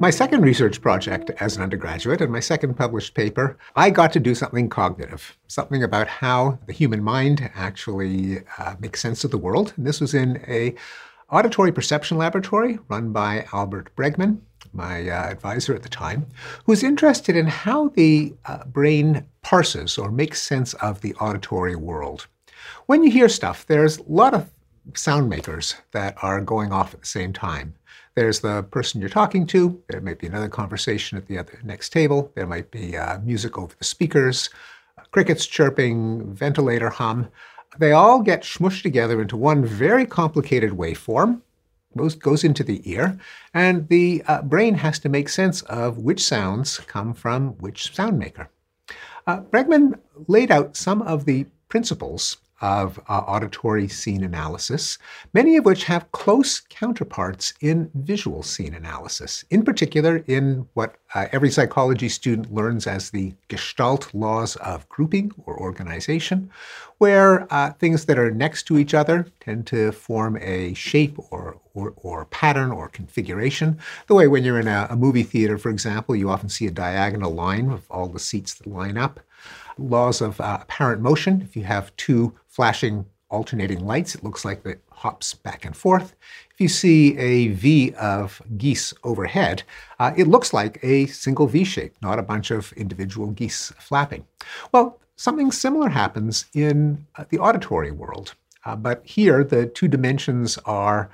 My second research project as an undergraduate and my second published paper, I got to do something cognitive, something about how the human mind actually uh, makes sense of the world. And this was in a auditory perception laboratory run by Albert Bregman, my uh, advisor at the time, who was interested in how the uh, brain parses or makes sense of the auditory world. When you hear stuff, there's a lot of sound makers that are going off at the same time. There's the person you're talking to. There might be another conversation at the other next table. There might be uh, music over the speakers, uh, crickets chirping, ventilator hum. They all get smushed together into one very complicated waveform. Most goes into the ear, and the uh, brain has to make sense of which sounds come from which sound maker. Uh, Bregman laid out some of the principles of uh, auditory scene analysis, many of which have close counterparts in visual scene analysis, in particular in what uh, every psychology student learns as the Gestalt laws of grouping or organization, where uh, things that are next to each other tend to form a shape or, or, or pattern or configuration. The way when you're in a, a movie theater, for example, you often see a diagonal line of all the seats that line up laws of uh, apparent motion. If you have two flashing alternating lights, it looks like it hops back and forth. If you see a V of geese overhead, uh, it looks like a single V shape, not a bunch of individual geese flapping. Well, something similar happens in uh, the auditory world. Uh, but here, the two dimensions are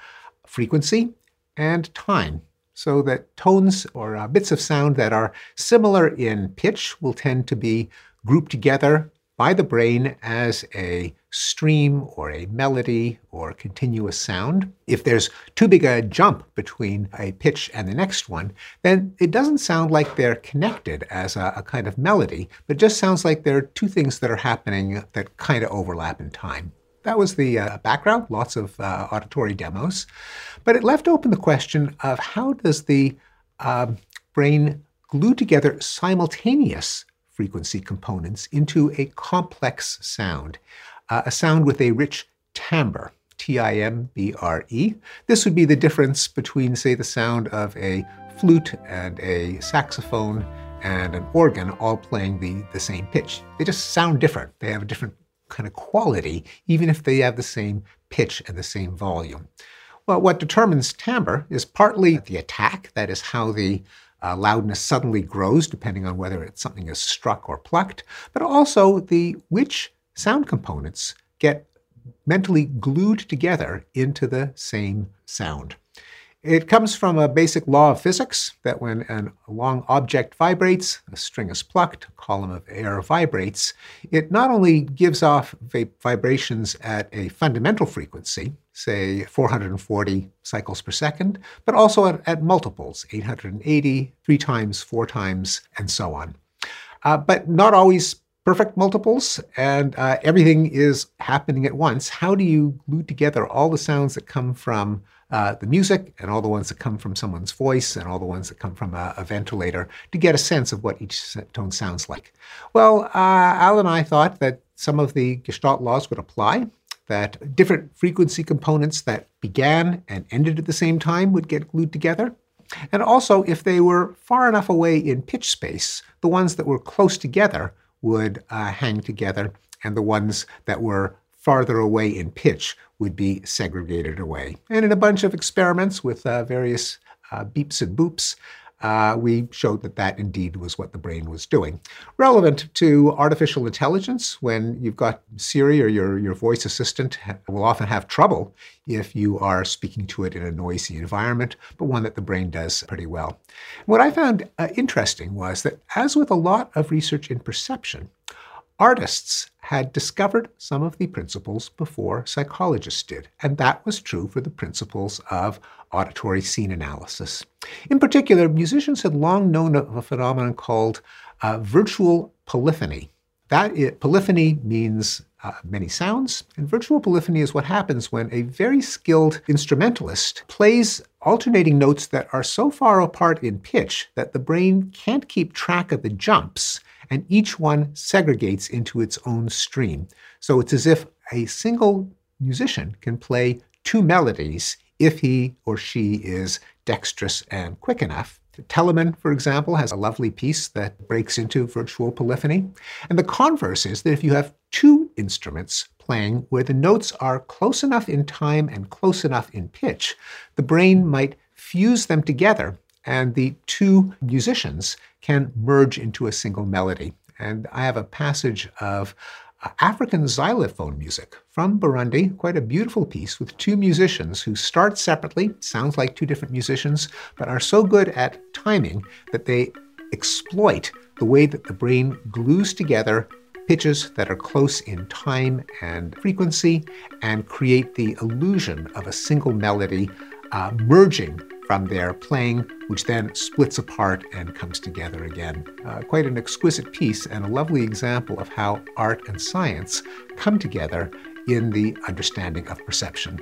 frequency and time. So that tones or uh, bits of sound that are similar in pitch will tend to be grouped together by the brain as a stream or a melody or continuous sound. If there's too big a jump between a pitch and the next one, then it doesn't sound like they're connected as a, a kind of melody, but just sounds like there are two things that are happening that kind of overlap in time. That was the uh, background, lots of uh, auditory demos. But it left open the question of how does the uh, brain glue together simultaneous frequency components into a complex sound, uh, a sound with a rich timbre. T I M B R E. This would be the difference between, say, the sound of a flute and a saxophone and an organ all playing the, the same pitch. They just sound different. They have a different kind of quality, even if they have the same pitch and the same volume. Well, what determines timbre is partly the attack, that is, how the uh, loudness suddenly grows depending on whether it's something is struck or plucked, but also the which sound components get mentally glued together into the same sound. It comes from a basic law of physics that when a long object vibrates, a string is plucked, a column of air vibrates, it not only gives off vibrations at a fundamental frequency, say 440 cycles per second, but also at, at multiples, 880, three times, four times, and so on. Uh, but not always perfect multiples, and uh, everything is happening at once. How do you glue together all the sounds that come from uh, the music and all the ones that come from someone's voice and all the ones that come from a, a ventilator to get a sense of what each tone sounds like. Well, uh, Al and I thought that some of the Gestalt laws would apply, that different frequency components that began and ended at the same time would get glued together. And also, if they were far enough away in pitch space, the ones that were close together would uh, hang together, and the ones that were farther away in pitch would be segregated away. And in a bunch of experiments with uh, various uh, beeps and boops, uh, we showed that that indeed was what the brain was doing. Relevant to artificial intelligence, when you've got Siri or your, your voice assistant will often have trouble if you are speaking to it in a noisy environment, but one that the brain does pretty well. What I found uh, interesting was that, as with a lot of research in perception, Artists had discovered some of the principles before psychologists did, and that was true for the principles of auditory scene analysis. In particular, musicians had long known of a phenomenon called uh, virtual polyphony. That is, polyphony means uh, many sounds, and virtual polyphony is what happens when a very skilled instrumentalist plays alternating notes that are so far apart in pitch that the brain can't keep track of the jumps and each one segregates into its own stream. So it's as if a single musician can play two melodies if he or she is dexterous and quick enough. Telemann, for example, has a lovely piece that breaks into virtual polyphony. And the converse is that if you have two instruments playing where the notes are close enough in time and close enough in pitch, the brain might fuse them together and the two musicians can merge into a single melody. And I have a passage of uh, African xylophone music from Burundi, quite a beautiful piece with two musicians who start separately, sounds like two different musicians, but are so good at timing that they exploit the way that the brain glues together pitches that are close in time and frequency and create the illusion of a single melody uh, merging from their playing, which then splits apart and comes together again. Uh, quite an exquisite piece and a lovely example of how art and science come together in the understanding of perception.